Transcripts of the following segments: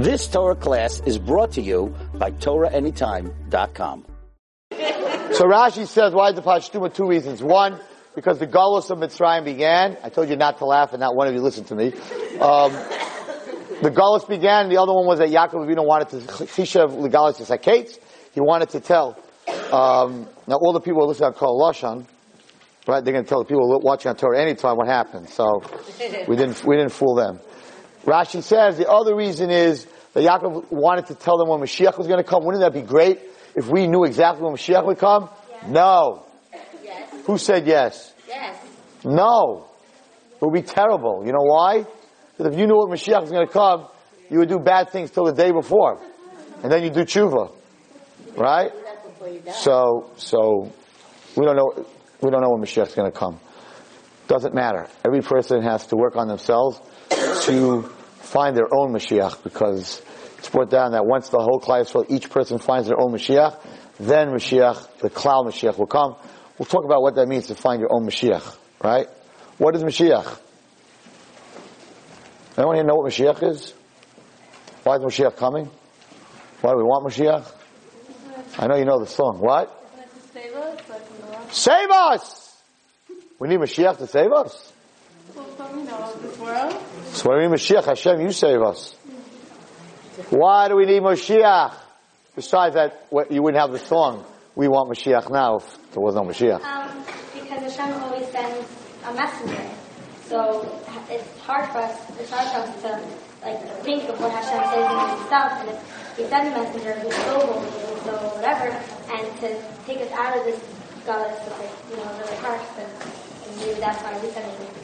This Torah class is brought to you by TorahAnytime.com. So Rashi says, why is the Pashtuma? Two reasons. One, because the Galus of Mitzrayim began. I told you not to laugh and not one of you listened to me. Um, the Galus began, the other one was that Yaakov Avinu wanted to, Chishav Legalis Saketz, he wanted to tell, um, now all the people who listen on Kol Lashon, right, they're going to tell the people watching on Torah anytime what happened, so we didn't, we didn't fool them. Rashi says the other reason is that Yaakov wanted to tell them when Mashiach was going to come. Wouldn't that be great if we knew exactly when Mashiach would come? Yes. No. Yes. Who said yes? Yes. No. It would be terrible. You know why? Because if you knew what Mashiach was going to come, you would do bad things till the day before. And then you do tshuva. Right? Do that before you die. So, so, we don't know, we don't know when Mashiach's going to come. Doesn't matter. Every person has to work on themselves to find their own Mashiach because it's brought down that once the whole class, each person finds their own Mashiach, then Mashiach, the cloud Mashiach will come. We'll talk about what that means to find your own Mashiach, right? What is Mashiach? Anyone here know what Mashiach is? Why is Mashiach coming? Why do we want Mashiach? I know you know the song. What? Save us! We need Mashiach to save us. So do we need Mashiach? Hashem, you save us. Why do we need Mashiach? Besides that, what- you wouldn't have the song, we want Mashiach now if there was no Mashiach. Um, because Hashem always sends a messenger. So it's hard for us, it's hard for us to like think of what Hashem says in himself and if he sends a messenger who's so holy and so whatever and to take us out of this godless like, you know, really harsh and, maybe that's why he's sending uh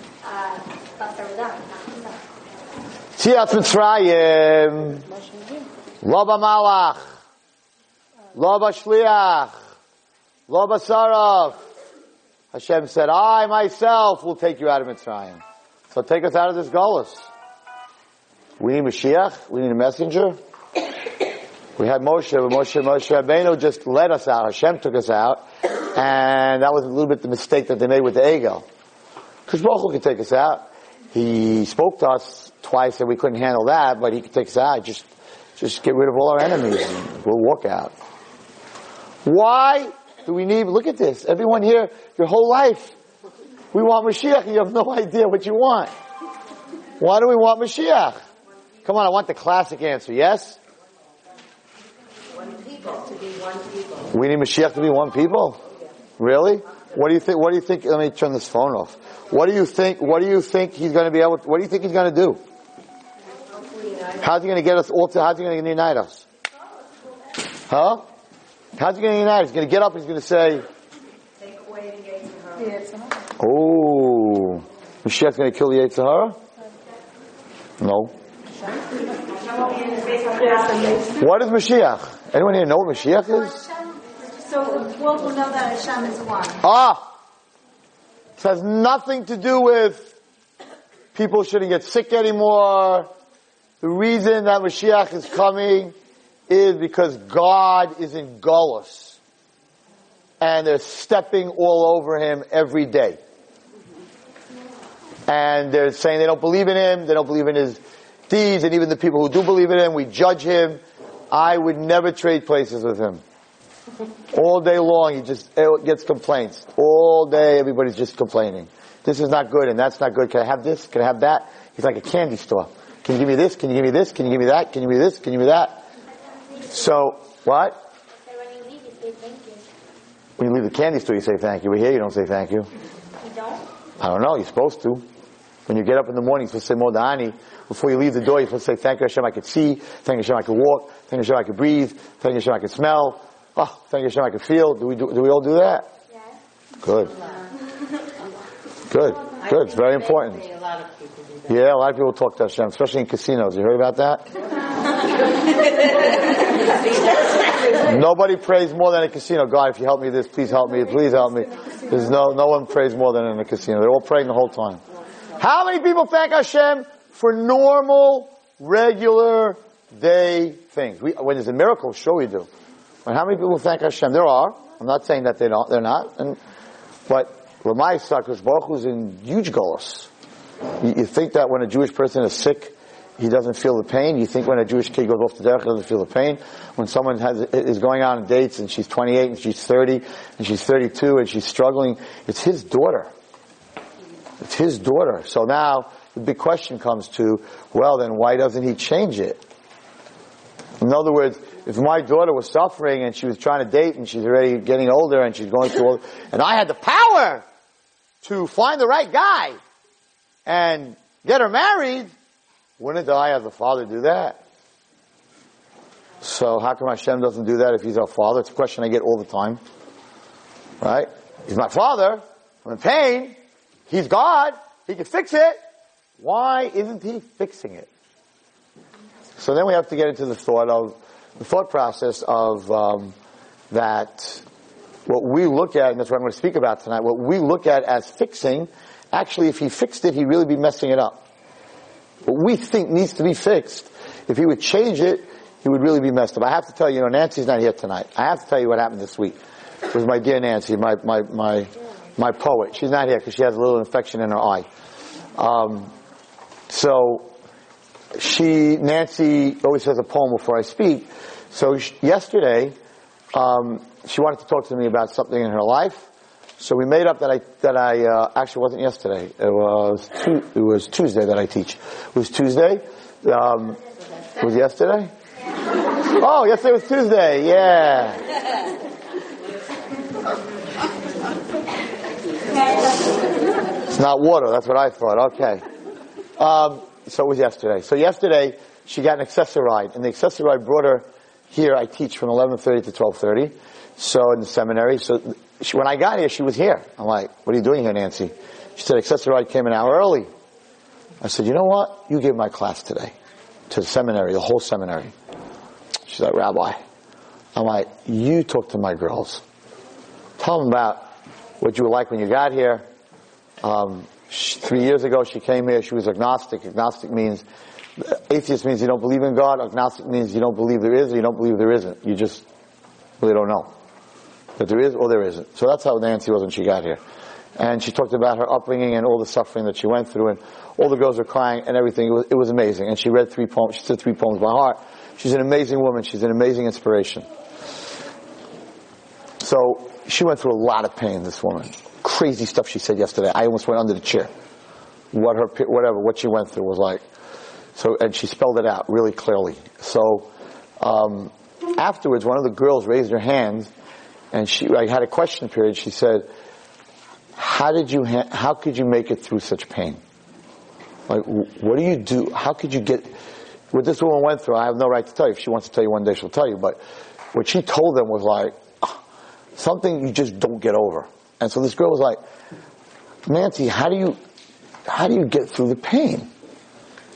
Tziat Mitzrayim, Lo Malach, Lo Shliach, Lo Sarach. Hashem said, I myself will take you out of Mitzrayim. So take us out of this gullus. We need Mashiach. We need a messenger. We had Moshe, but Moshe, Moshe Rabbeinu just led us out. Hashem took us out. And that was a little bit the mistake that they made with the Egel. Because Baruch could take us out. He spoke to us twice and we couldn't handle that, but he could take us out. Just, just get rid of all our enemies and we'll walk out. Why do we need, look at this. Everyone here, your whole life, we want Mashiach you have no idea what you want. Why do we want Mashiach? Come on, I want the classic answer. Yes? One people, to be one people. We need Mashiach to be one people? Really? What do you think, what do you think, let me turn this phone off. What do you think, what do you think he's going to be able, what do you think he's going to do? How's he going to get us all to, how's he going to unite us? Huh? How's he going to unite us? He's going to get up he's going to say, Take away the gates of her. oh, Mashiach's going to kill the yetzer hara? No. What is Mashiach? Anyone here know what Mashiach is? So the world will know that Hashem is one. Ah! This has nothing to do with people shouldn't get sick anymore. The reason that Mashiach is coming is because God is in Gullus. And they're stepping all over him every day. And they're saying they don't believe in him, they don't believe in his deeds, and even the people who do believe in him, we judge him. I would never trade places with him. All day long, he just eh, gets complaints. All day, everybody's just complaining. This is not good, and that's not good. Can I have this? Can I have that? He's like a candy store. Can you give me this? Can you give me this? Can you give me that? Can you give me this? Can you give me that? So, what? When you leave, you say thank you. When you leave the candy store, you say thank you. But here, you don't say thank you. You don't? I don't know. You're supposed to. When you get up in the morning, you're supposed to say Modeh Ani. Before you leave the door, you're supposed to say, thank you Hashem I could see. Thank you Hashem I could walk. Thank you Hashem I could breathe. Thank you Hashem I could smell. Oh, thank you Hashem I can feel. Do we do, do we all do that? Yes. Good. Good. Good. It's very important. A lot of people do that. Yeah, a lot of people talk to Hashem, especially in casinos. You heard about that? Nobody prays more than a casino. God, if you help me this, please help me, please help me. There's no, no one prays more than in a casino. They're all praying the whole time. How many people thank Hashem for normal, regular day things? We, when there's a miracle, sure we do. But how many people thank Hashem? There are. I'm not saying that they don't, they're not. And, but Lamai Sakas Baruch Hu's in huge goals. You, you think that when a Jewish person is sick he doesn't feel the pain. You think when a Jewish kid goes off the derech, he doesn't feel the pain. When someone has, is going on dates and she's 28 and she's 30 and she's 32 and she's struggling, it's his daughter. It's his daughter. So now the big question comes to, well then why doesn't he change it? In other words, if my daughter was suffering and she was trying to date and she's already getting older and she's going through all, and I had the power to find the right guy and get her married, wouldn't I as a father do that? So how come Hashem doesn't do that if he's our father? It's a question I get all the time. Right? He's my father. I'm in pain. He's God. He can fix it. Why isn't he fixing it? So then we have to get into the thought of the thought process of um, that what we look at, and that's what I'm going to speak about tonight. What we look at as fixing, actually, if he fixed it, he'd really be messing it up. What we think needs to be fixed, if he would change it, he would really be messed up. I have to tell you, you know, Nancy's not here tonight. I have to tell you what happened this week. It was my dear Nancy, my my my my poet. She's not here because she has a little infection in her eye. Um, so she, Nancy always has a poem before I speak. So she, yesterday, um, she wanted to talk to me about something in her life. So we made up that I that I uh, actually wasn't yesterday. It was tu- it was Tuesday that I teach. It was Tuesday. Um, it was yesterday. Oh, yesterday was Tuesday. Yeah. It's not water. That's what I thought. Okay. Um, so it was yesterday. So yesterday she got an Access-A-Ride, and the Access-A-Ride brought her here. I teach from 11:30 to 12:30. So in the seminary. So she, when I got here, she was here. I'm like, "What are you doing here, Nancy?" She said, "Access-A-Ride came an hour early." I said, "You know what? You gave my class today to the seminary, the whole seminary." She's like, "Rabbi," I'm like, "You talk to my girls. Tell them about what you were like when you got here." Um, she, three years ago, she came here. She was agnostic. Agnostic means atheist means you don't believe in God. Agnostic means you don't believe there is or you don't believe there isn't. You just really don't know that there is or there isn't. So that's how Nancy was when she got here. And she talked about her upbringing and all the suffering that she went through, and all the girls were crying and everything. It was, it was amazing. And she read three poems. She said three poems by heart. She's an amazing woman. She's an amazing inspiration. So she went through a lot of pain. This woman, crazy stuff she said yesterday. I almost went under the chair. What her, whatever, what she went through was like. So, and she spelled it out really clearly. So, um, afterwards, one of the girls raised her hand, and she, I had a question period. She said, "How did you, ha- how could you make it through such pain? Like, what do you do? How could you get what this woman went through? I have no right to tell you. If she wants to tell you one day, she'll tell you. But what she told them was like something you just don't get over. And so this girl was like, Nancy, how do you, how do you get through the pain?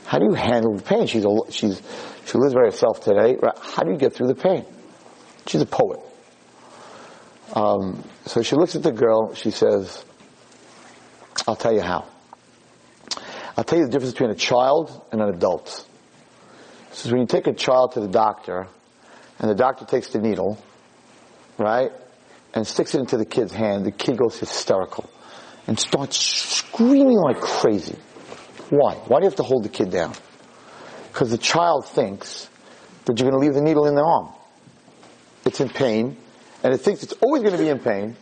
How do you handle the pain? She's a, she's, she lives by herself today. Right? How do you get through the pain? She's a poet. Um, so she looks at the girl. She says, "I'll tell you how. I'll tell you the difference between a child and an adult. This is when you take a child to the doctor, and the doctor takes the needle, right, and sticks it into the kid's hand. The kid goes hysterical and starts screaming like crazy. Why? Why do you have to hold the kid down? Because the child thinks that you're going to leave the needle in their arm. It's in pain, and it thinks it's always going to be in pain.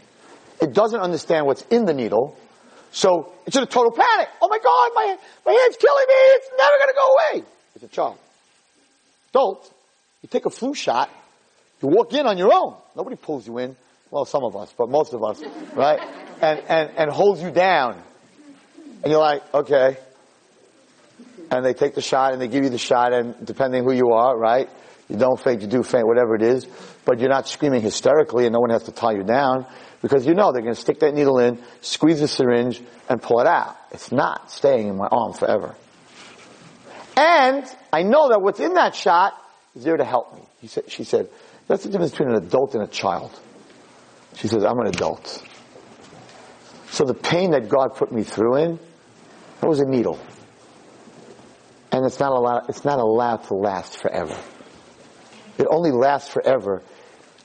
It doesn't understand what's in the needle, so it's in a total panic. Oh my God, my, my hand's killing me. It's never going to go away. It's a child. Adult, you take a flu shot, you walk in on your own. Nobody pulls you in. Well, some of us, but most of us, right? And, and, and holds you down. And you're like, okay. And they take the shot and they give you the shot and depending who you are, right? You don't faint, you do faint, whatever it is. But you're not screaming hysterically and no one has to tie you down because you know they're going to stick that needle in, squeeze the syringe, and pull it out. It's not staying in my arm forever. And I know that what's in that shot is there to help me. He said, she said, that's the difference between an adult and a child. She says, I'm an adult. So the pain that God put me through in, that was a needle. And it's not allowed, it's not allowed to last forever. It only lasts forever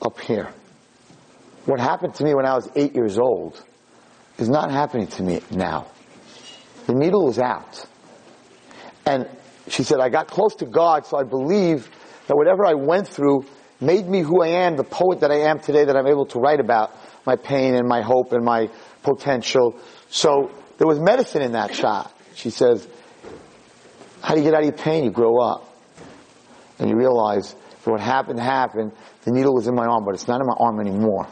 up here. What happened to me when I was eight years old is not happening to me now. The needle is out. And she said, I got close to God, so I believe that whatever I went through made me who I am, the poet that I am today, that I'm able to write about my pain and my hope and my potential. So there was medicine in that shot. She says, how do you get out of your pain? You grow up. And you realize that what happened happened. The needle was in my arm, but it's not in my arm anymore.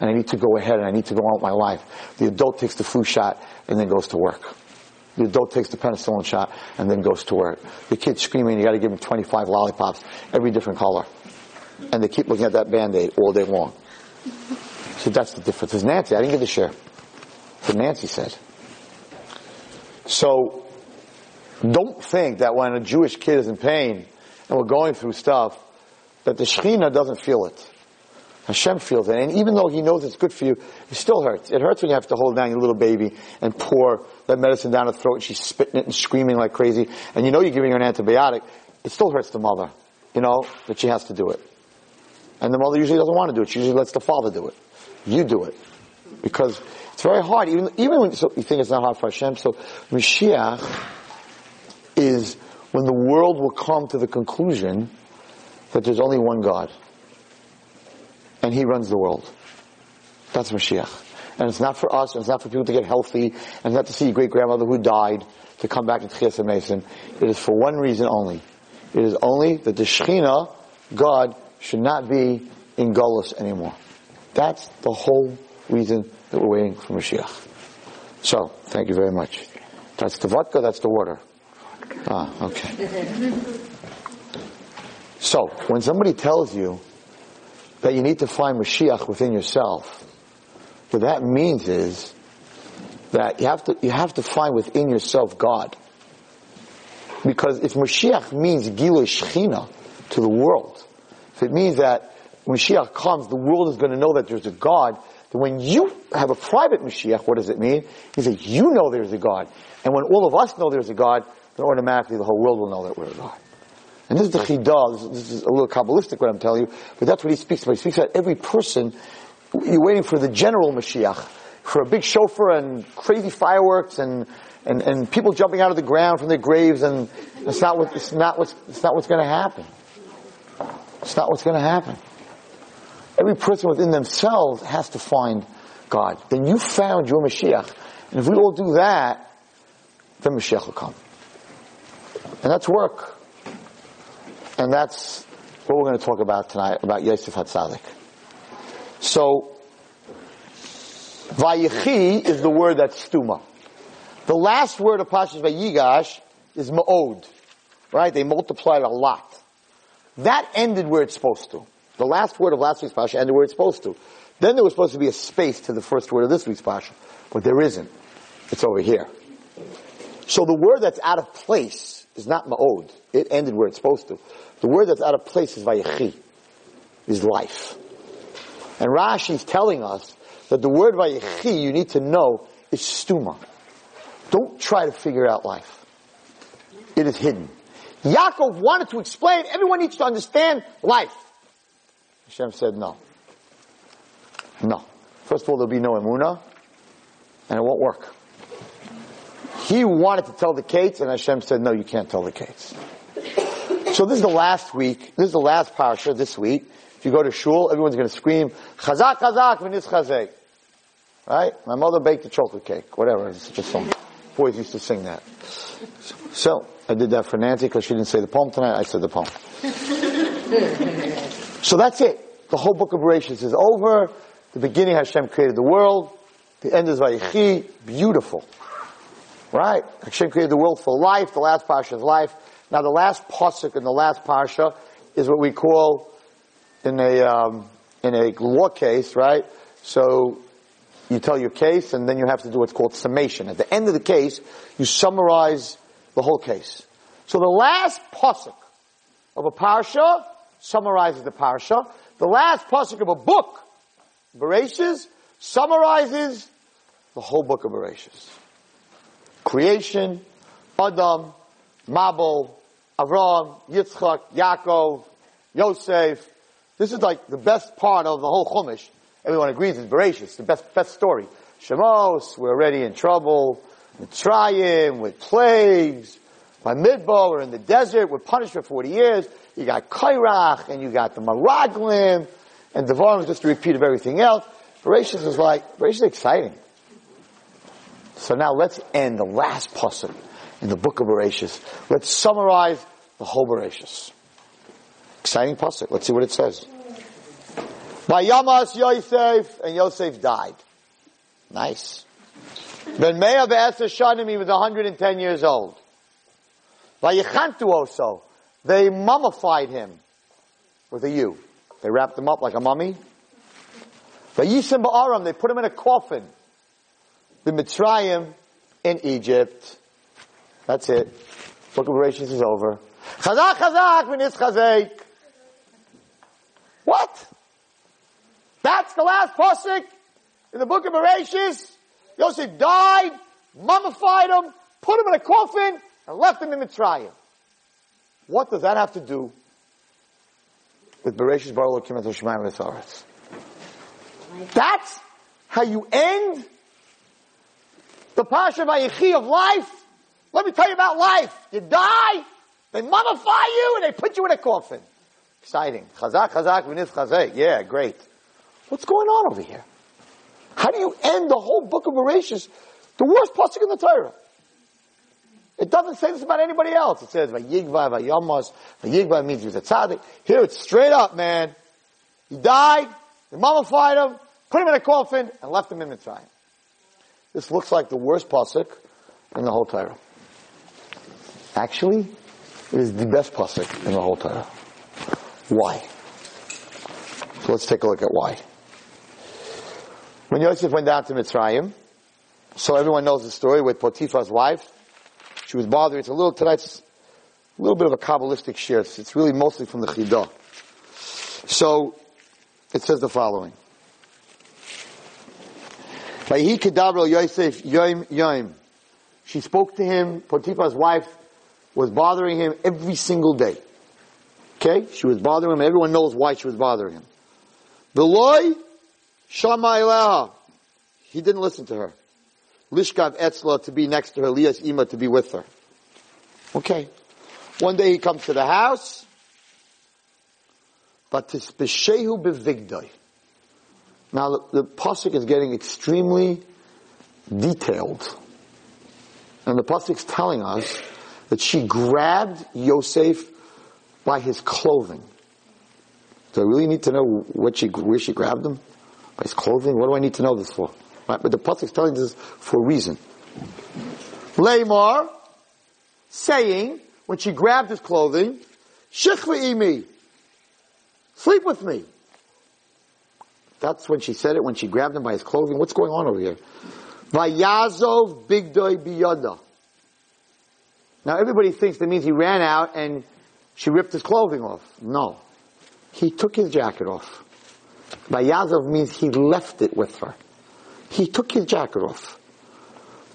And I need to go ahead and I need to go on with my life. The adult takes the flu shot and then goes to work. The adult takes the penicillin shot and then goes to work. The kid's screaming, you gotta give him 25 lollipops, every different color. And they keep looking at that band-aid all day long. So that's the difference. It's Nancy, I didn't give the share. What Nancy said. So, don't think that when a Jewish kid is in pain and we're going through stuff, that the Shekhinah doesn't feel it. Hashem feels it. And even though He knows it's good for you, it still hurts. It hurts when you have to hold down your little baby and pour that medicine down her throat and she's spitting it and screaming like crazy. And you know you're giving her an antibiotic. It still hurts the mother, you know, that she has to do it. And the mother usually doesn't want to do it. She usually lets the father do it. You do it. Because it's very hard. Even, even when so you think it's not hard for Hashem. So Mashiach is when the world will come to the conclusion that there's only one God. And He runs the world. That's Mashiach. And it's not for us, and it's not for people to get healthy, and not to see your great grandmother who died to come back into Chias Mason. It is for one reason only. It is only that the Shekhinah, God, should not be in Golos anymore. That's the whole reason that we're waiting for Mashiach. So, thank you very much. That's the vodka, that's the water. Ah, okay. So, when somebody tells you that you need to find Mashiach within yourself, what that means is that you have to, you have to find within yourself God. Because if Mashiach means Gilui Shechina to the world, if it means that when Mashiach comes, the world is going to know that there's a God, then when you have a private Mashiach, what does it mean? He says, you know there's a God. And when all of us know there's a God, then automatically the whole world will know that we're a God. And this is the chidah. This, is a little kabbalistic what I'm telling you, but that's what he speaks about. He speaks about every person. You're waiting for the general Mashiach, for a big shofar and crazy fireworks and and, and people jumping out of the ground from their graves, and it's not what it's not what's it's not what's going to happen. It's not what's going to happen. Every person within themselves has to find God. Then you found your Mashiach, and if we all do that, then Mashiach will come. And that's work. And that's what we're going to talk about tonight, about Yosef HaTzadik. So, Vayechi is the word that's stuma. The last word of Pashas Vayigash is ma'od. Right? They multiplied a lot. That ended where it's supposed to. The last word of last week's Pasha ended where it's supposed to. Then there was supposed to be a space to the first word of this week's Pasha. But there isn't. It's over here. So the word that's out of place is not ma'od. It ended where it's supposed to. The word that's out of place is vayechi, is life. And Rashi's telling us that the word vayechi you need to know is stuma. Don't try to figure out life. It is hidden. Yaakov wanted to explain, everyone needs to understand life. Hashem said no. No. First of all, there'll be no emuna, and it won't work. He wanted to tell the Kates, and Hashem said, no, you can't tell the Kates. So this is the last week. This is the last parsha this week. If you go to shul, everyone's going to scream, Chazak, Chazak, V'nis Chazek. Right? My mother baked a chocolate cake. Whatever. It's a song. Boys used to sing that. So, I did that for Nancy because she didn't say the poem tonight. I said the poem. so that's it. The whole book of Bereshit is over. The beginning Hashem created the world. The end is Vayechi. Beautiful. Right? Hashem created the world for life. The last parsha is life. Now the last pasuk in the last parsha is what we call in a um, in a law case, right? So you tell your case, and then you have to do what's called summation. At the end of the case, you summarize the whole case. So the last pasuk of a parsha summarizes the parsha. The last pasuk of a book, Bereshis, summarizes the whole book of Bereshis. Creation, Adam, Mabul, Avram, Yitzchak, Yaakov, Yosef. This is like the best part of the whole Chumash. Everyone agrees it's Bereshis, the best, best story. Shemos, we're already in trouble. Mitzrayim, with plagues. Bamidbar, we're in the desert, we're punished for 40 years. You got Korach, and you got the Meraglim, and Devarim is just a repeat of everything else. Bereshit is like, Bereshit is exciting. So now let's end the last pasuk in the book of Bereshit. Let's summarize the whole Bereshit. Exciting pasuk. Let's see what it says. By Yamas Yosef, and Yosef died. Nice. Ben Meah Be'eser Shanim, he was 110 years old. Vayichantu also. They mummified him with a U. They wrapped him up like a mummy. Vayisim Ba'aram, they put him in a coffin. The Mitzrayim in Egypt. That's it. Book of Bereshit is over. Chazak, chazak, minis chazek. What? That's the last pasuk in the book of Bereshit. Yosef died, mummified him, put him in a coffin, and left him in Mitzrayim. What does that have to do with Bereshit Baruch Elohim et Hashemayim v'Saretz? That's how you end the Pasha Vayechi of life. Let me tell you about life. You die, they mummify you, and they put you in a coffin. Exciting. Chazak, chazak, v'nis chazek. Yeah, great. What's going on over here? How do you end the whole book of Bereshit, the worst pasuk in the Torah? It doesn't say this about anybody else. It says Vayigva, Vayamos. Vayigva means he was a tzaddik. Here it's straight up, man. He died, they mummified him, put him in a coffin, and left him in the Mitzrayim. This looks like the worst pasuk in the whole Torah. Actually, it is the best pasuk in the whole Torah. Why? So let's take a look at why. When Yosef went down to Mitzrayim, so everyone knows the story with Potiphar's wife. She was bothering. It's a little tonight's a little bit of a kabbalistic share. It's, really mostly from the Chidah. So it says the following: Yosef. She spoke to him. Potiphar's wife was bothering him every single day. Okay, she was bothering him. Everyone knows why she was bothering him. Veloy shama. He didn't listen to her. Lishkav etzla to be next to her. Lias ima to be with her. Okay. One day he comes to the house. But tispeshehu bevigdoi. Now the, the pasuk is getting extremely detailed, and the pasuk's telling us that she grabbed Yosef by his clothing. Do I really need to know what she, where she grabbed him? His clothing? What do I need to know this for? Right? But the pasuk's telling this for a reason. Lamar, saying, when she grabbed his clothing, Shichva imi, sleep with me. That's when she said it, when she grabbed him by his clothing. What's going on over here? Vayazov bigdoi biyada. Now everybody thinks that means he ran out and she ripped his clothing off. No. He took his jacket off. Vayazov means he left it with her. He took his jacket off.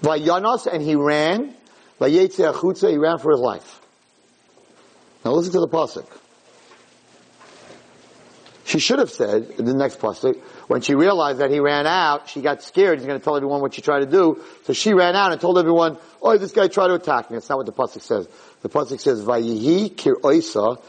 Vayanos and he ran. Vayetze achutza, he ran for his life. Now listen to the pasuk. She should have said in the next pasuk when she realized that he ran out. She got scared. He's going to tell everyone what she tried to do. So she ran out and told everyone, "Oh, this guy tried to attack me." That's not what the pasuk says. The pasuk says, "Vayihi kir oisa."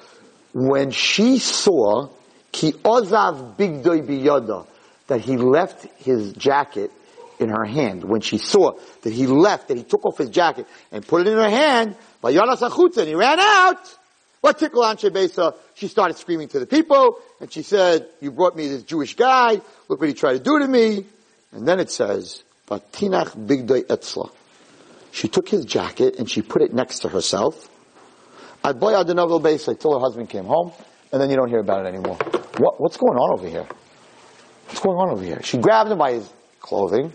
When she saw ki ozav bigdoi biyada that he left his jacket in her hand. When she saw that he left, that he took off his jacket and put it in her hand, vayanas achutza, and he ran out. What tickle Besa? She started screaming to the people, and she said, you brought me this Jewish guy, look what he tried to do to me. And then it says, Batinach Bigdoi Etzla. She took his jacket and she put it next to herself. I'd boy Adenovel Besa till her husband came home, and then you don't hear about it anymore. What, what's going on over here? What's going on over here? She grabbed him by his clothing.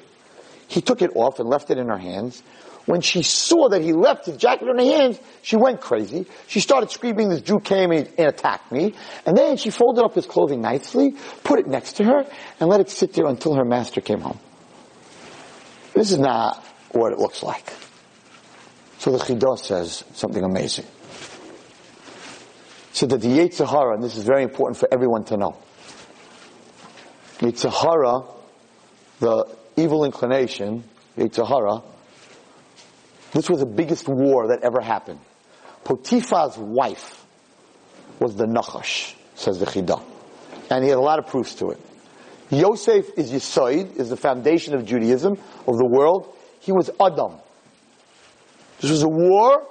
He took it off and left it in her hands. When she saw that he left his jacket in her hands, she went crazy. She started screaming, this Jew came and attacked me. And then she folded up his clothing nicely, put it next to her, and let it sit there until her master came home. This is not what it looks like. So the Chidah says something amazing. So that the Yetzirah, and this is very important for everyone to know. Yetzirah, the evil inclination, Yetzirah, this was the biggest war that ever happened. Potiphar's wife was the Nachash, says the Chidah. And he had a lot of proofs to it. Yosef is Yisoid, is the foundation of Judaism, of the world. He was Adam. This was a war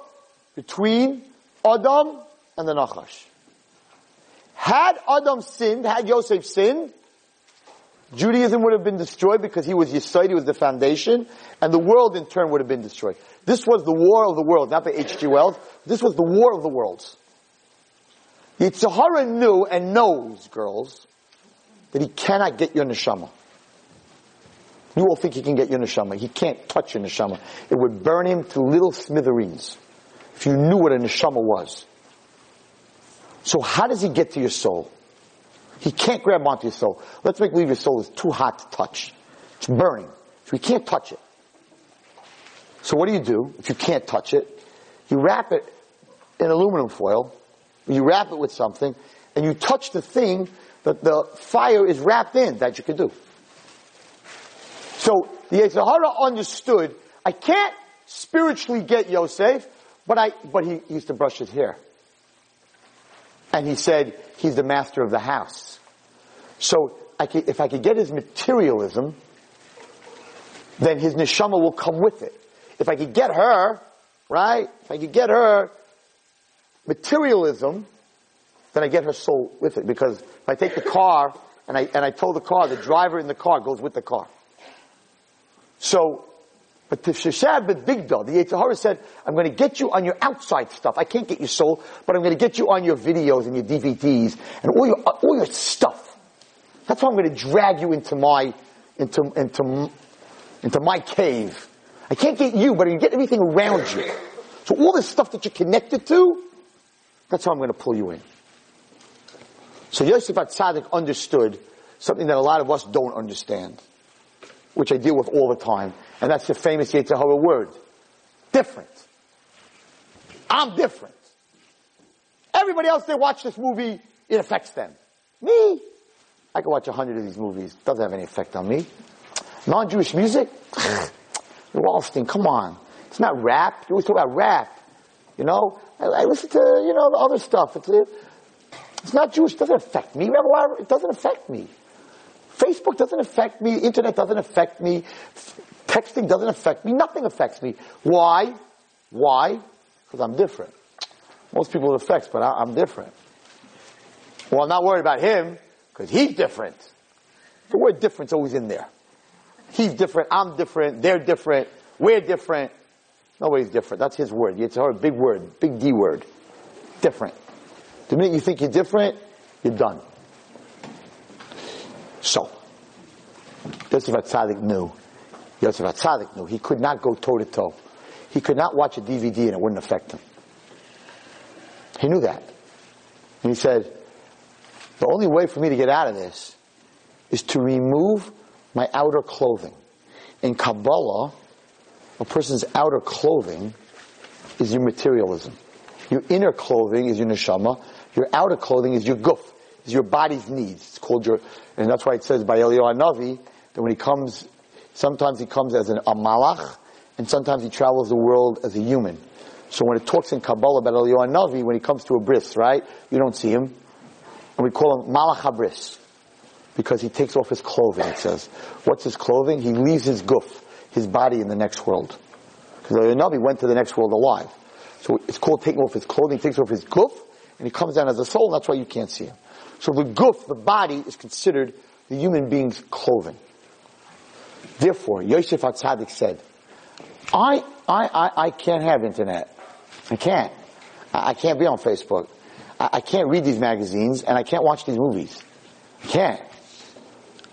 between Adam and the Nachash. Had Adam sinned, had Yosef sinned, Judaism would have been destroyed because he was Yisoid, he was the foundation, and the world in turn would have been destroyed. This was the war of the world, not the H.G. Wells. This was the war of the worlds. yetzer hara knew and knows, girls, that he cannot get your neshama. You all think he can get your neshama. He can't touch your neshama. It would burn him to little smithereens if you knew what a neshama was. So how does he get to your soul? He can't grab onto your soul. Let's make believe your soul is too hot to touch. It's burning. So he can't touch it. So what do you do if you can't touch it? You wrap it in aluminum foil, you wrap it with something, and you touch the thing that the fire is wrapped in that you can do. So the yetzer hara understood, I can't spiritually get Yosef, but I, but he used to brush his hair. And he said, he's the master of the house. So I could, if I could get his materialism, then his neshama will come with it. If I could get her, right? If I could get her materialism, then I get her soul with it. Because if I take the car and I, and I tow the car, the driver in the car goes with the car. So, but the Sheshab Bigda, the yetzer hara said, I'm going to get you on your outside stuff. I can't get your soul, but I'm going to get you on your videos and your DVDs and all your, all your stuff. That's why I'm going to drag you into my, into, into, into my cave. I can't get you, but I can get everything around you. So all this stuff that you're connected to, that's how I'm going to pull you in. So Yosef Atzadik understood something that a lot of us don't understand, which I deal with all the time, and that's the famous Yetzirah word. Different. I'm different. Everybody else they watch this movie, it affects them. Me, I can watch a hundred of these movies. Doesn't have any effect on me. Non-Jewish music? Wallerstein, come on. It's not rap. You always talk about rap. You know? I, I listen to, you know, the other stuff. It's, it's not Jewish. It doesn't affect me. It doesn't affect me. Facebook doesn't affect me. Internet doesn't affect me. Texting doesn't affect me. Nothing affects me. Why? Why? Because I'm different. Most people it affects, but I, am different. Well, I'm not worried about him because he's different. The word different's always in there. He's different. I'm different. They're different. We're different. Nobody's different. That's his word. It's a big word, big D word. Different. The minute you think you're different, you're done. So, Yosef Atzadik knew. Yosef Atzadik knew he could not go toe to toe. He could not watch a DVD and it wouldn't affect him. He knew that. And he said, the only way for me to get out of this is to remove my outer clothing. In Kabbalah, a person's outer clothing is your materialism. Your inner clothing is your neshama. Your outer clothing is your guf, is your body's needs. It's called your, and that's why it says by Eliyahu Navi that when he comes, sometimes he comes as an, a malach, and sometimes he travels the world as a human. So when it talks in Kabbalah about Eliyahu Navi, when he comes to a bris, right, you don't see him, and we call him malach habris because he takes off his clothing, it says. What's his clothing? He leaves his guf, his body in the next world. Because the Nabi went to the next world alive. So it's called taking off his clothing, he takes off his guf, and he comes down as a soul, that's why you can't see him. So the guf, the body, is considered the human being's clothing. Therefore, Yosef Atzadik said, I, I, I, I can't have internet. I can't. I, I can't be on Facebook. I, I can't read these magazines, and I can't watch these movies. I can't.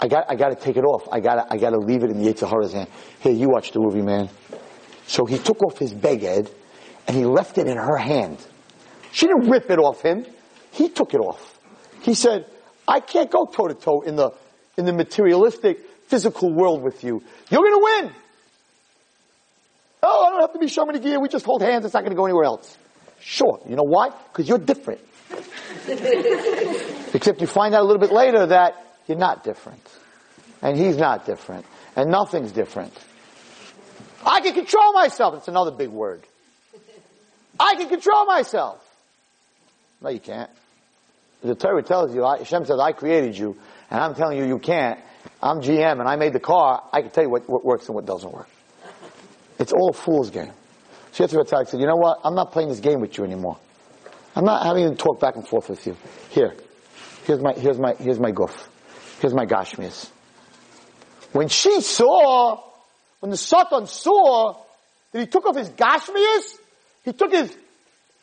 I got, I got to take it off. I got, I got to leave it in the yetzer hara's hand. Here, you watch the movie, man. So he took off his beged and he left it in her hand. She didn't rip it off him. He took it off. He said, I can't go toe to toe in the, in the materialistic, physical world with you. You're going to win. Oh, I don't have to be shomer negiah. We just hold hands. It's not going to go anywhere else. Sure. You know why? Because you're different. Except you find out a little bit later that you're not different. And he's not different. And nothing's different. I can control myself. It's another big word. I can control myself. No, you can't. The Torah tells you, I- Hashem says, I created you, and I'm telling you you can't. I'm GM and I made the car. I can tell you what, what works and what doesn't work. It's all a fool's game. So Yitzhak said, you know what? I'm not playing this game with you anymore. I'm not having to talk back and forth with you. Here. Here's my, here's my, here's my guf. Here's my gashmias. When she saw, when the Satan saw that he took off his gashmias, he took his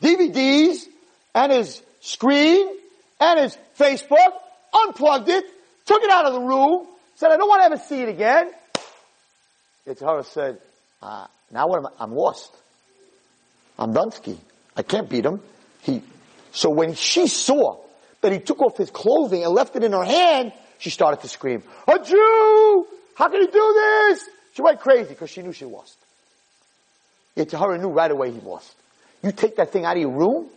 DVDs and his screen and his Facebook, unplugged it, took it out of the room, said, I don't want to ever see it again. Yitzhara said, uh, now what am I? I'm lost. I'm Dunsky. I can't beat him. He, so when she saw that he took off his clothing and left it in her hand, she started to scream, a Jew! How can he do this? She went crazy because she knew she lost. Yitzhara knew right away he lost. You take that thing out of your room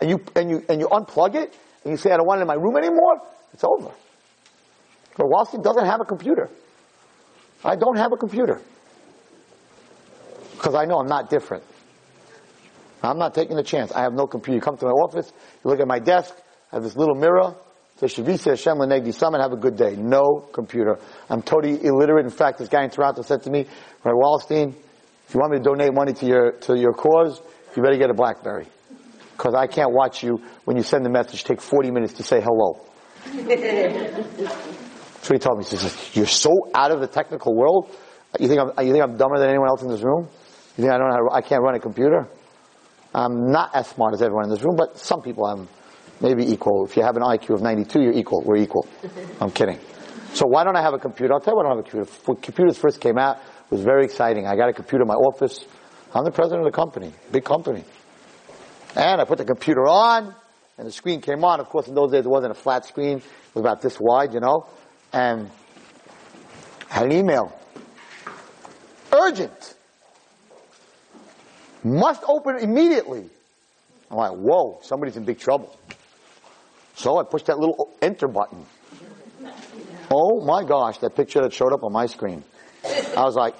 and you, and you, and you unplug it and you say, I don't want it in my room anymore, it's over. But Wallerstein doesn't have a computer. I don't have a computer. Because I know I'm not different. I'm not taking the chance. I have no computer. You come to my office, you look at my desk, I have this little mirror, says Shavisa Hashem Lenegdi Summit, have a good day. No computer. I'm totally illiterate. In fact, this guy in Toronto said to me, Ray Wallerstein, if you want me to donate money to your, to your cause, you better get a Blackberry. Because I can't watch you when you send a message take 40 minutes to say hello. That's what he told me. He says, "You're so out of the technical world. You think I'm, you think I'm dumber than anyone else in this room? You think I don't know how I can't run a computer? I'm not as smart as everyone in this room, but some people I'm maybe equal. If you have an IQ of 92, you're equal. We're equal. I'm kidding. So why don't I have a computer? I'll tell you why I don't have a computer. When computers first came out, it was very exciting. I got a computer in my office. I'm the president of the company, big company. And I put the computer on, and the screen came on. Of course, in those days, it wasn't a flat screen. It was about this wide, you know. And an email. Urgent. Must open immediately. I'm like, whoa, somebody's in big trouble. So I pushed that little enter button. Oh my gosh, that picture that showed up on my screen. I was like,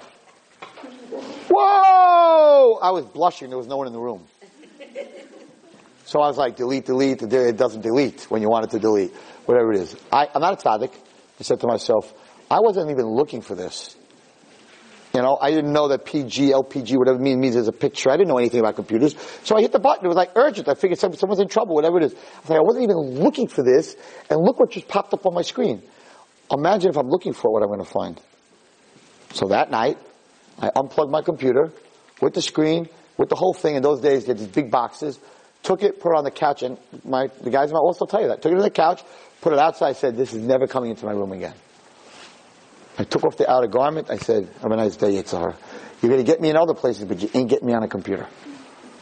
whoa! I was blushing. There was no one in the room. So I was like, delete, delete. It doesn't delete when you want it to delete. Whatever it is. I, I'm not a tzaddik. I said to myself, I wasn't even looking for this. You know, I didn't know that PG, LPG, whatever it means, means there's a picture. I didn't know anything about computers. So I hit the button. It was like urgent. I figured someone's in trouble, whatever it is. I was like, I wasn't even looking for this. And look what just popped up on my screen. Imagine if I'm looking for what I'm going to find. So that night, I unplugged my computer with the screen, with the whole thing. In those days, they had these big boxes. Took it, put it on the couch, and my the guys in my office will tell you that. Took it on the couch, put it outside. I said, "This is never coming into my room again." I took off the outer garment. I said, "Have a nice day, Yitzhar. You're going to get me in other places, but you ain't getting me on a computer.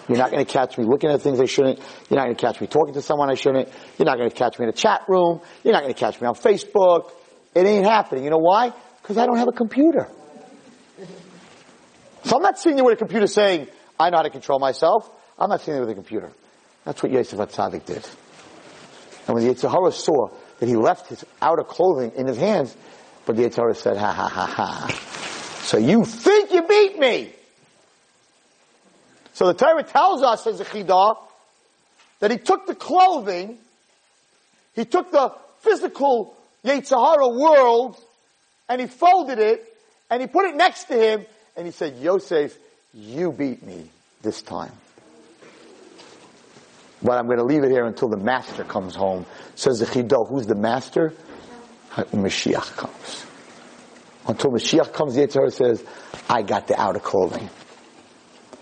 You're not going to catch me looking at things I shouldn't. You're not going to catch me talking to someone I shouldn't. You're not going to catch me in a chat room. You're not going to catch me on Facebook. It ain't happening. You know why? Because I don't have a computer. So I'm not sitting there with a computer saying, I know how to control myself. I'm not sitting there with a computer. That's what Yosef Atzadik did. And when the yetzer hara saw that he left his outer clothing in his hands, but the yetzer hara said, ha ha ha ha. So you think you beat me? So the Torah tells us as a chidah that he took the clothing, he took the physical yetzer hara world, and he folded it, and he put it next to him, and he said, Yosef, you beat me this time. But I'm going to leave it here until the master comes home. Says the Chidah, who's the master? Mashiach comes. Until Mashiach comes, the yetzer hara says, I got the outer clothing.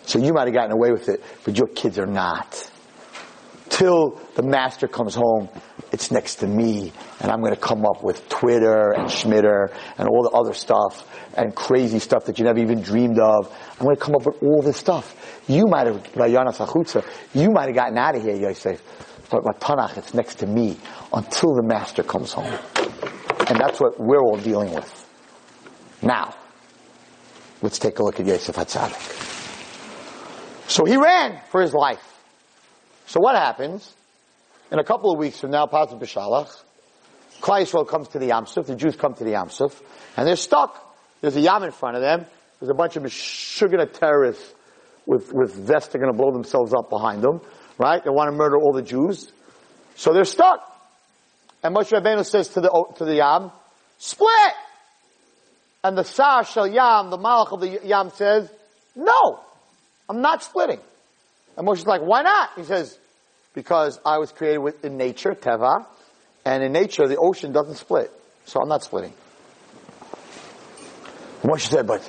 So you might have gotten away with it, but your kids are not. Till the master comes home, it's next to me, and I'm going to come up with Twitter and Schmitter and all the other stuff and crazy stuff that you never even dreamed of. I'm going to come up with all this stuff. You might have, Rayana Sachutza, you might have gotten out of here, Yosef. But Tanakh, it's next to me until the master comes home. And that's what we're all dealing with. Now, let's take a look at Yosef Hatzadik. So he ran for his life. So what happens? In a couple of weeks from now, Pasuk B'Shalach, Klal Yisrael comes to the Yamsuf, the Jews come to the Yamsuf, and they're stuck. There's a Yam in front of them. There's a bunch of Meshuggah terrorists with, with vests are going to blow themselves up behind them, right? They want to murder all the Jews. So they're stuck. And Moshe Rabbeinu says to the, oh, to the Yam, split! And the Sar Shal Yam, the Malach of the Yam says, no, I'm not splitting. And Moshe's like, why not? He says, because I was created with, in nature, Teva, and in nature the ocean doesn't split. So I'm not splitting. Moshe said, but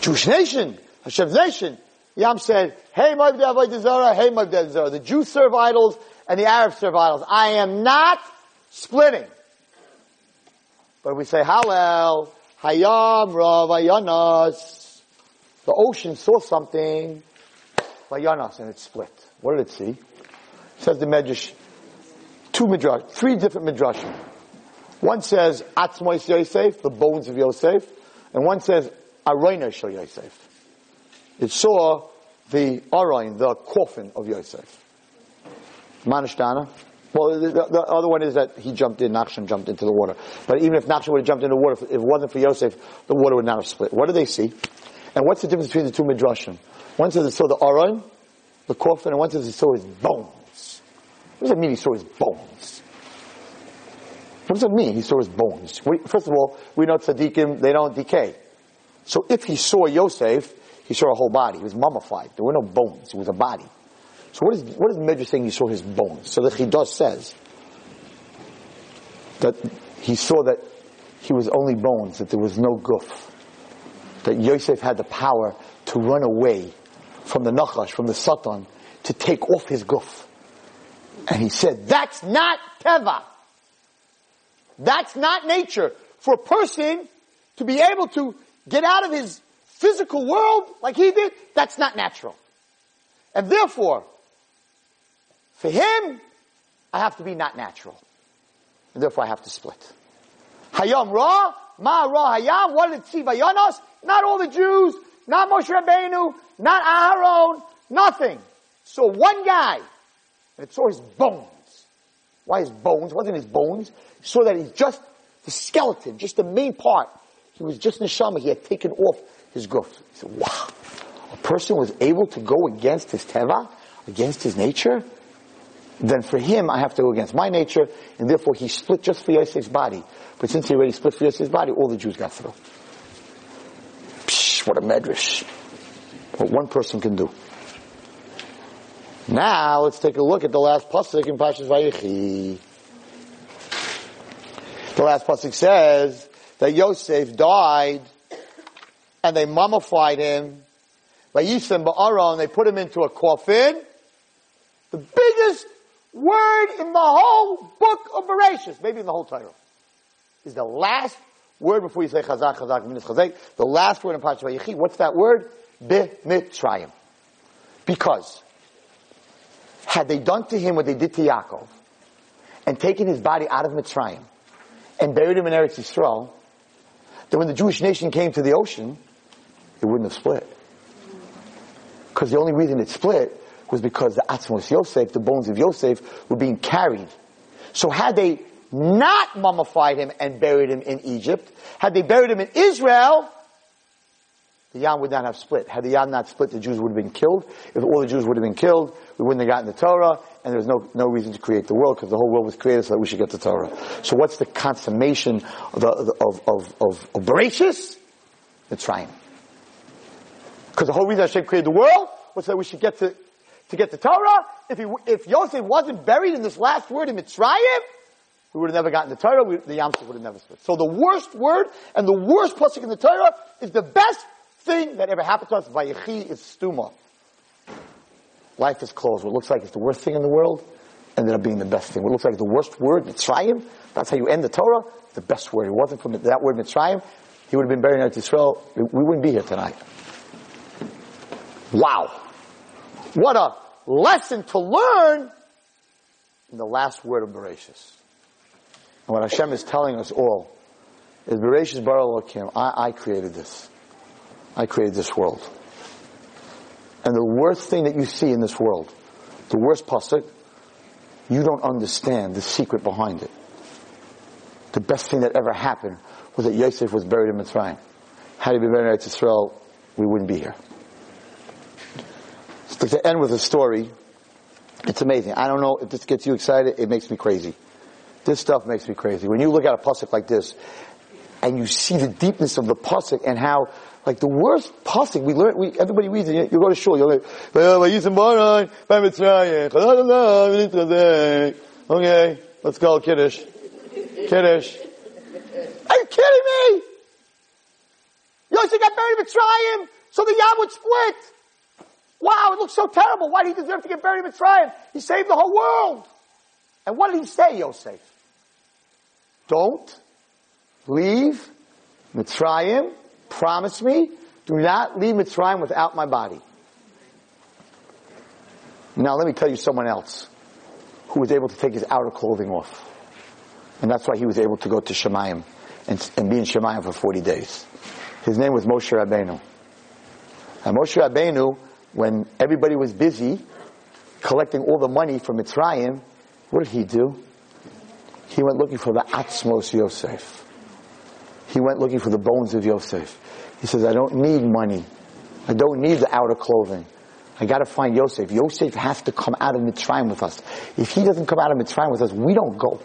Jewish nation, Hashem's nation. Yam said, hey Avodah Zarah, hey Zarah. The Jews serve idols and the Arabs serve idols. I am not splitting. But we say, Hallel, Hayam Rav Ayanas. The ocean saw something, Vayanas, and it split. What did it see? Says the Medrash, two Midrash, three different Midrashim. One says, Atzmois Yosef, the bones of Yosef, and one says, Shal Yosef. It saw the Aron, the coffin of Yosef. Manishtana. Well, the, the, other one is that he jumped in, Nachshon jumped into the water. But even if Nachshon would have jumped into the water, if it wasn't for Yosef, the water would not have split. What do they see? And what's the difference between the two Midrashim? One says it saw the Aron, the coffin, and one says it saw his bones. What does it mean he saw his bones? What does it mean he saw his bones? We, first of all, we know tzaddikim, they don't decay. So if he saw Yosef, he saw a whole body. He was mummified. There were no bones. It was a body. So what is, what is Medrash saying he saw his bones? So the Chidah says that he saw that he was only bones, that there was no guf. That Yosef had the power to run away from the Nachash, from the Satan, to take off his guf. And he said, that's not Teva. That's not nature. For a person to be able to get out of his physical world like he did, that's not natural. And therefore, for him, I have to be not natural. And therefore I have to split. Hayam Ra, Ma Ra Hayam, what did see Not all the Jews, not Moshe Rabbeinu, not Aharon, nothing. So one guy, and it saw his bones. Why his bones? It wasn't his bones. He saw that he's just the skeleton, just the main part. He was just neshama. He had taken off his guf. He said, wow. A person was able to go against his teva, against his nature, then for him I have to go against my nature, and therefore he split just for Yosef's body. But since he already split for Yosef's body, all the Jews got through. Psh, what a medrash. What one person can do. Now let's take a look at the last pasuk in Pashas Vayechi. The last pasuk says that Yosef died, and they mummified him. Vayisem ba'aron, they put him into a coffin. The biggest word in the whole book of Bereshit, maybe in the whole title, is the last word before you say chazak, chazak, minas chazak. The last word in Parashat Vayechi. What's that word? B'mitzrayim. Because had they done to him what they did to Yaakov, and taken his body out of Mitzrayim, and buried him in Eretz Yisrael, then when the Jewish nation came to the ocean, it wouldn't have split. Because the only reason it split was because the Atzmos Yosef, the bones of Yosef, were being carried. So had they not mummified him and buried him in Egypt, had they buried him in Israel, the Yam would not have split. Had the Yam not split, the Jews would have been killed. If all the Jews would have been killed, we wouldn't have gotten the Torah, and there was no, no reason to create the world, because the whole world was created so that we should get the Torah. So what's the consummation of, the, of, of, of, of Bereshis? Mitzrayim. Because the whole reason Hashem created the world was that we should get to, to get the Torah. If he, if Yosef wasn't buried in this last word in Mitzrayim, we would have never gotten the Torah, we, the Yam Suf would have never split. So the worst word and the worst pasuk in the Torah is the best thing that ever happened to us. Vayechi is stuma. Life is closed. What looks like it's the worst thing in the world ended up being the best thing. What looks like the worst word, Mitzrayim, that's how you end the Torah, the best word. It wasn't from that word Mitzrayim, he would have been buried in Eretz Israel. We wouldn't be here tonight. Wow. What a lesson to learn in the last word of Bereshis. And what Hashem is telling us all is Bereshis Bara Elokim, I, I created this. I created this world. And the worst thing that you see in this world, the worst pasuk, you don't understand the secret behind it. The best thing that ever happened was that Yosef was buried in Mitzrayim. Had he been buried in Israel, we wouldn't be here. So to end with a story, it's amazing. I don't know if this gets you excited. It makes me crazy. This stuff makes me crazy. When you look at a pasuk like this, and you see the deepness of the pasuk and how, like the worst pasuk we learn, we everybody reads it. You go to shul, you're like, okay, let's go, kiddush, kiddush. Are you kidding me? Yosef got buried in Mitzrayim, so the Yam would split. Wow, it looks so terrible. Why did he deserve to get buried in Mitzrayim? He saved the whole world. And what did he say, Yosef? Don't leave Mitzrayim. Promise me. Do not leave Mitzrayim without my body. Now let me tell you someone else who was able to take his outer clothing off. And that's why he was able to go to Shemayim and, and be in Shemayim for 40 days. His name was Moshe Rabbeinu. And Moshe Rabbeinu, when everybody was busy collecting all the money from Mitzrayim, what did he do? He went looking for the Atzmos Yosef. He went looking for the bones of Yosef. He says, I don't need money. I don't need the outer clothing. I gotta find Yosef. Yosef has to come out of Mitzrayim with us. If he doesn't come out of Mitzrayim with us, we don't go.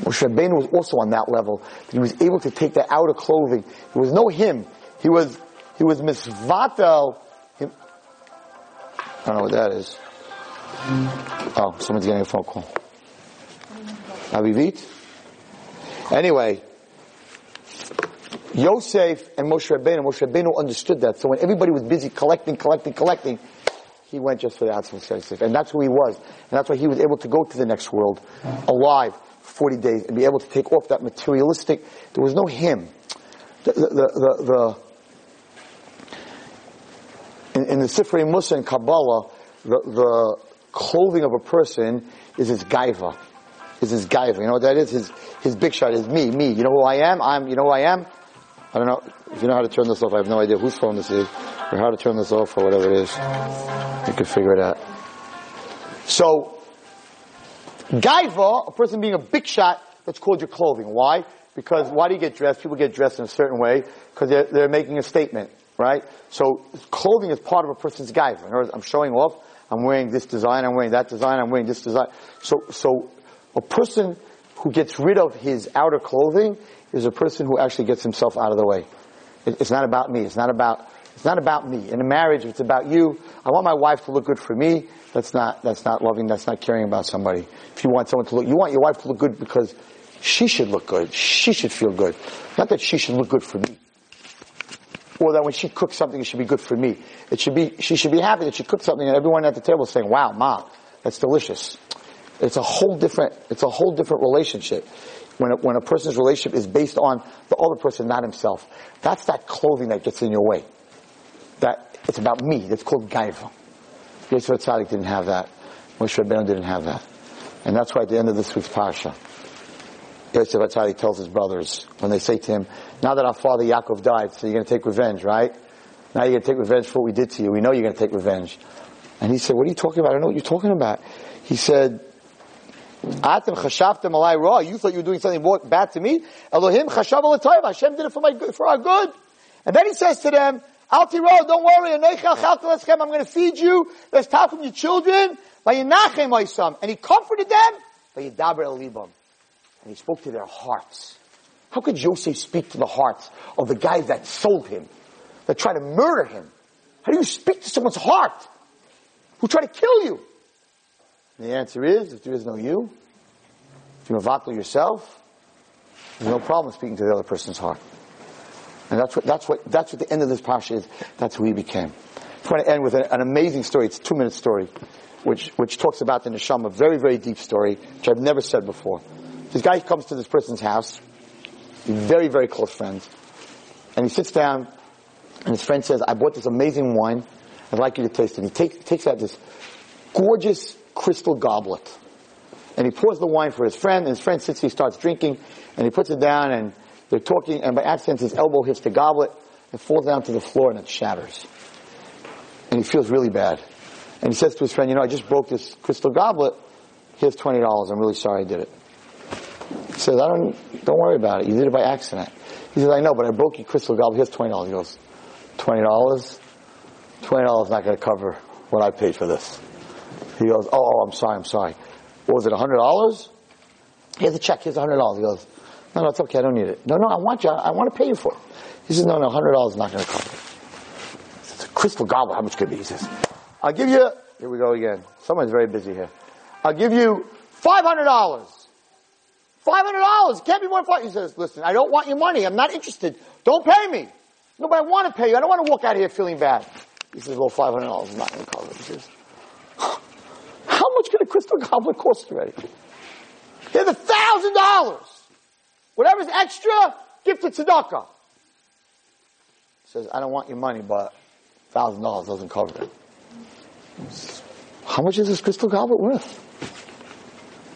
Moshe Rabbeinu was also on that level. He was able to take the outer clothing. There was no him. He was, he was misvatel. I don't know what that is. Oh, someone's getting a phone call. Avivit? Anyway, Yosef and Moshe Rabbeinu, Moshe Rabbeinu understood that. So when everybody was busy collecting, collecting, collecting, he went just for the Atzmos Yosef. And that's who he was. And that's why he was able to go to the next world alive 40 days and be able to take off that materialistic. There was no him. The, the, the, the in, in the Sifrei Musar and Kabbalah, the, clothing of a person is his gaiva. Is his gaiva. You know what that is? His, his big shot is me, me. You know who I am? I'm, you know who I am? I don't know. If you know how to turn this off, I have no idea whose phone this is, or how to turn this off, or whatever it is. You can figure it out. So, gaiva, a person being a big shot, that's called your clothing. Why? Because why do you get dressed? People get dressed in a certain way because they're, they're making a statement, right? So clothing is part of a person's gaiva. In other words, I'm showing off. I'm wearing this design. I'm wearing that design. I'm wearing this design. So, so a person who gets rid of his outer clothing is a person who actually gets himself out of the way. It, it's not about me. It's not about, it's not about me. In a marriage, it's about you. I want my wife to look good for me. That's not, that's not loving. That's not caring about somebody. If you want someone to look, you want your wife to look good because she should look good. She should feel good. Not that she should look good for me. Or that when she cooks something, it should be good for me. It should be, she should be happy that she cooked something and everyone at the table is saying, wow, ma, that's delicious. It's a whole different, it's a whole different relationship. When a, when a person's relationship is based on the other person, not himself. That's that clothing that gets in your way. That, it's about me. That's called gaiva. Yosef Tzadik didn't have that. Moshe Rabbeinu didn't have that. And that's why at the end of this week's Parsha, Yosef Atzadik tells his brothers, when they say to him, now that our father Yaakov died, so you're going to take revenge, right? Now you're going to take revenge for what we did to you. We know you're going to take revenge. And he said, what are you talking about? I don't know what you're talking about. He said, Atem chashavtem alai ra. You thought you were doing something bad to me. Elohim chashav alatayv. Hashem did it for my for our good. And then he says to them, Al tiro, don't worry. I'm going to feed you. Let's talk from your children. And he comforted them. And he spoke to their hearts. How could Joseph speak to the hearts of the guys that sold him, that tried to murder him? How do you speak to someone's heart who tried to kill you? The answer is, if there is no you, if you're mavatal yourself, there's no problem speaking to the other person's heart. And that's what, that's what, that's what the end of this parsha is. That's who he became. I want to end with an, an amazing story. It's a two minute story, which, which talks about the neshama, a very, very deep story, which I've never said before. This guy comes to this person's house, very, very close friends, and he sits down, and his friend says, I bought this amazing wine, I'd like you to taste it. And he takes, takes out this gorgeous crystal goblet, and he pours the wine for his friend, and his friend sits, he starts drinking, and he puts it down, and they're talking, and by accident his elbow hits the goblet, and falls down to the floor, and it shatters. And he feels really bad. And he says to his friend, you know, I just broke this crystal goblet, here's $20, I'm really sorry I did it. He says, I don't, don't worry about it. You did it by accident. He says, I know, but I broke your crystal goblet. Here's $20. He goes, $20? Twenty dollars is not going to cover what I paid for this. He goes, oh, oh, I'm sorry, I'm sorry. What was it, a hundred dollars? Here's a check. Here's a hundred dollars. He goes, no, no, it's okay. I don't need it. No, no, I want you. I, I want to pay you for it. He says, no, no, hundred dollars is not going to cover it. It's a crystal goblet. How much could it be? He says, I'll give you. Here we go again. Someone's very busy here. I'll give you five hundred dollars. Five hundred dollars. Can't be more than. He says, listen, I don't want your money. I'm not interested. Don't pay me. No, but I want to pay you. I don't want to walk out here feeling bad. He says, well, five hundred dollars is not going to cover it. He says, how much could a crystal goblet cost already? Here's a thousand dollars. Whatever's extra, give to tzedakah. Says, I don't want your money, but thousand dollars doesn't cover it. How much is this crystal goblet worth?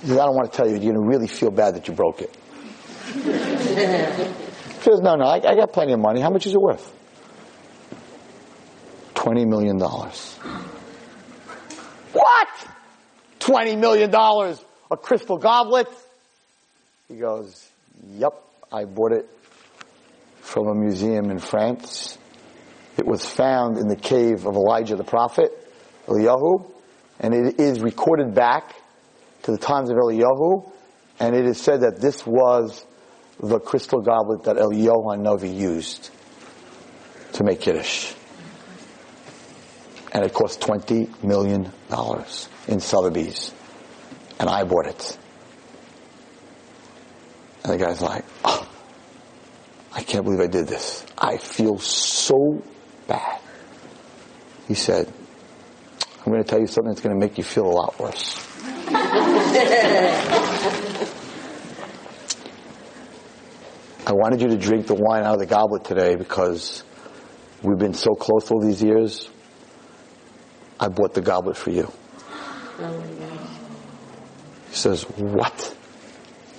He says, I don't want to tell you. You're going to really feel bad that you broke it. he says, no, no, I, I got plenty of money. How much is it worth? $20 million. What? $20 million a crystal goblet? He goes, yep, I bought it from a museum in France. It was found in the cave of Elijah the prophet, Eliyahu, and it is recorded back to the times of Eliyahu, and it is said that this was the crystal goblet that Eliyahu Hanavi used to make Kiddush. And it cost $20 million in Sotheby's. And I bought it. And the guy's like, oh, I can't believe I did this. I feel so bad. He said, I'm going to tell you something that's going to make you feel a lot worse. I wanted you to drink the wine out of the goblet today because we've been so close all these years. I bought the goblet for you. He says, what?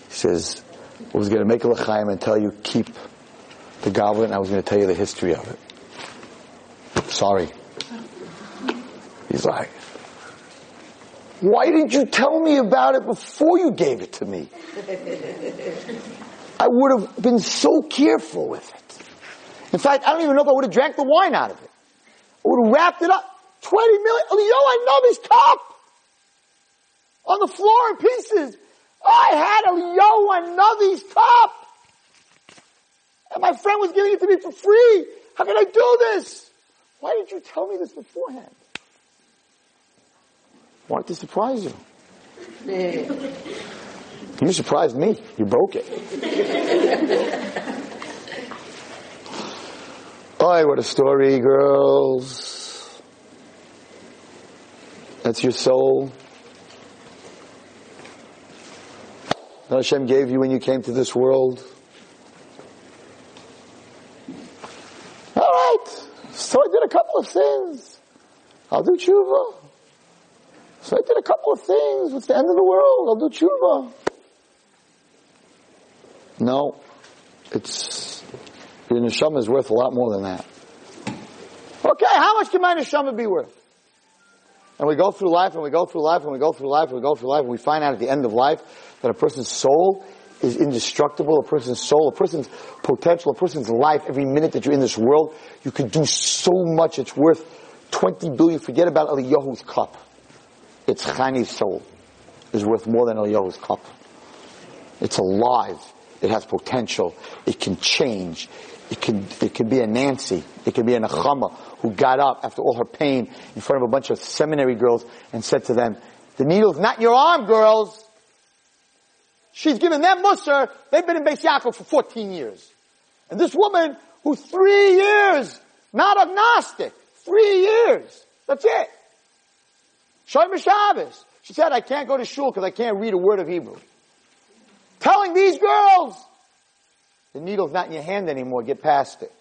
He says, I was going to make a l'chaim and tell you keep the goblet and I was going to tell you the history of it. Sorry. He's like, why didn't you tell me about it before you gave it to me? I would have been so careful with it. In fact, I don't even know if I would have drank the wine out of it. I would have wrapped it up. 20 million. Yo, I know this cup on the floor in pieces. I had a Yo Navi's cup. And my friend was giving it to me for free. How can I do this? Why didn't you tell me this beforehand? wanted to surprise you. You surprised me. You broke it. Oh, what a story, girls. That's your soul. That Hashem gave you when you came to this world. All right. So I did a couple of sins. I'll do tshuva. So I did a couple of things. It's the end of the world. I'll do tshuva. No. It's, your neshama is worth a lot more than that. Okay, how much can my neshama be worth? And we go through life and we go through life and we go through life and we go through life and we find out at the end of life that a person's soul is indestructible, a person's soul, a person's potential, a person's life, every minute that you're in this world, you can do so much, it's worth 20 billion. Forget about Eliyahu's cup. It's Chani's soul is worth more than Eliyahu's cup. It's alive. It has potential. It can change. It can, it can be a Nancy. It can be a Nechama who got up after all her pain in front of a bunch of seminary girls and said to them, the needle's not in your arm, girls. She's given them Musar. They've been in Beis Yaakov for 14 years. And this woman, who three years, not agnostic, three years, that's it. Shomer Shabbos. She said, I can't go to shul because I can't read a word of Hebrew. Telling these girls, the needle's not in your hand anymore, get past it.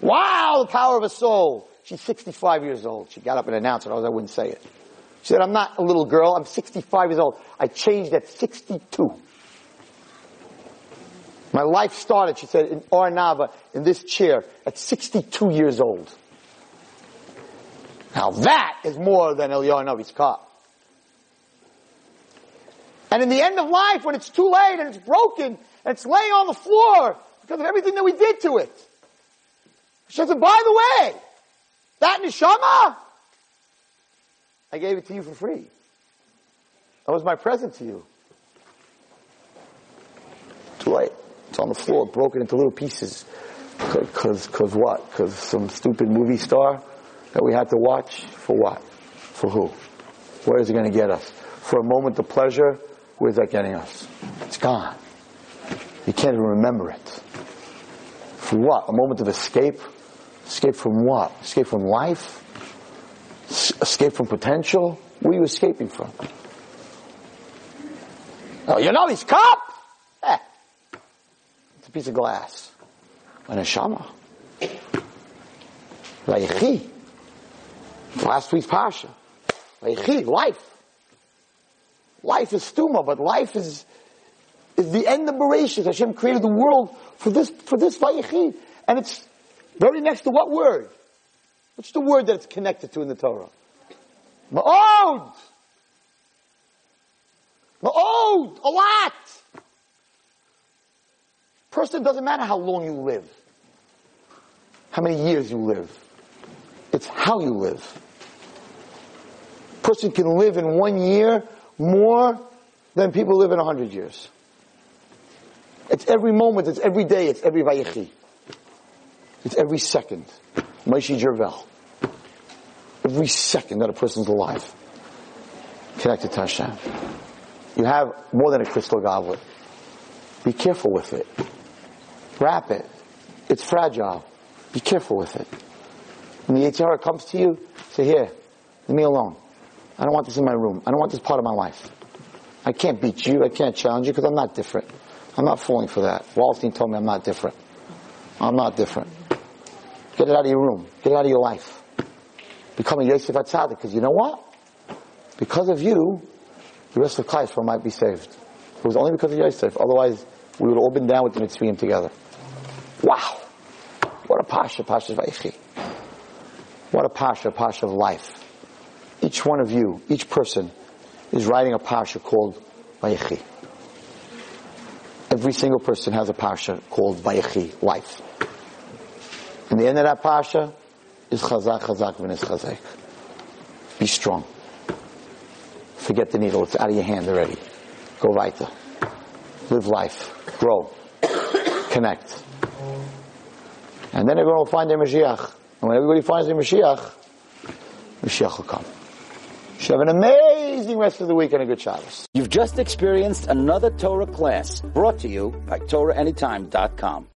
Wow, the power of a soul. She's 65 years old. She got up and announced it, I wouldn't say it. She said, I'm not a little girl, I'm 65 years old. I changed at 62. My life started, she said, in Ohr Naava, in this chair, at 62 years old. Now that is more than Eliyahu cup. And in the end of life, when it's too late and it's broken it's laying on the floor because of everything that we did to it, she said, by the way, That neshama, I gave it to you for free. That was my present to you. Too late. It's on the floor, broken into little pieces. Cause, cause what? Cause some stupid movie star that we had to watch? For what? For who? Where is it going to get us? For a moment of pleasure? Where's that getting us? It's gone. You can't even remember it. For what? A moment of escape? Escape from what? Escape from life? Escape from potential? What are you escaping from? Oh, you know his cup? Eh. It's a piece of glass. An neshama. Vayechi. Last week's Pasha. Vayechi, life. Life is stuma, but life is, is the end of Bereshit. Hashem created the world for this, for this Vayechi. And it's very next to what word? What's the word that it's connected to in the Torah? Ma'od! Ma'od! A lot! Person doesn't matter how long you live. How many years you live. It's how you live. Person can live in one year more than people live in a hundred years. It's every moment, it's every day, it's every vayechi. It's every second. Moshe Jervel. Every second that a person's alive. Connected to Hashem. You have more than a crystal goblet. Be careful with it. Wrap it. It's fragile. Be careful with it. When the HR comes to you, say, here, leave me alone. I don't want this in my room. I don't want this part of my life. I can't beat you. I can't challenge you because I'm not different. I'm not falling for that. Wallerstein told me I'm not different. I'm not different. Get it out of your room. Get it out of your life. Become a Yosef Atzadik because you know what? Because of you, the rest of Klal Yisrael might be saved. It was only because of Yosef. Otherwise, we would have all been down with the Mitzrayim together. Wow. What a Pasha, Pasha Vayechi. What a Pasha, Pasha of life. Each one of you, each person, is writing a Pasha called Vayechi. Every single person has a Pasha called Vayechi, life. And the end of that Pasha is Chazak, Chazak, V'nis Chazak. Be strong. Forget the needle. It's out of your hand already. Go weiter. Live life. Grow. Connect. And then everyone will find their Mashiach. And when everybody finds their Mashiach, Mashiach will come. Should have an amazing rest of the week and a good Shabbos. You've just experienced another Torah class brought to you by TorahAnytime.com.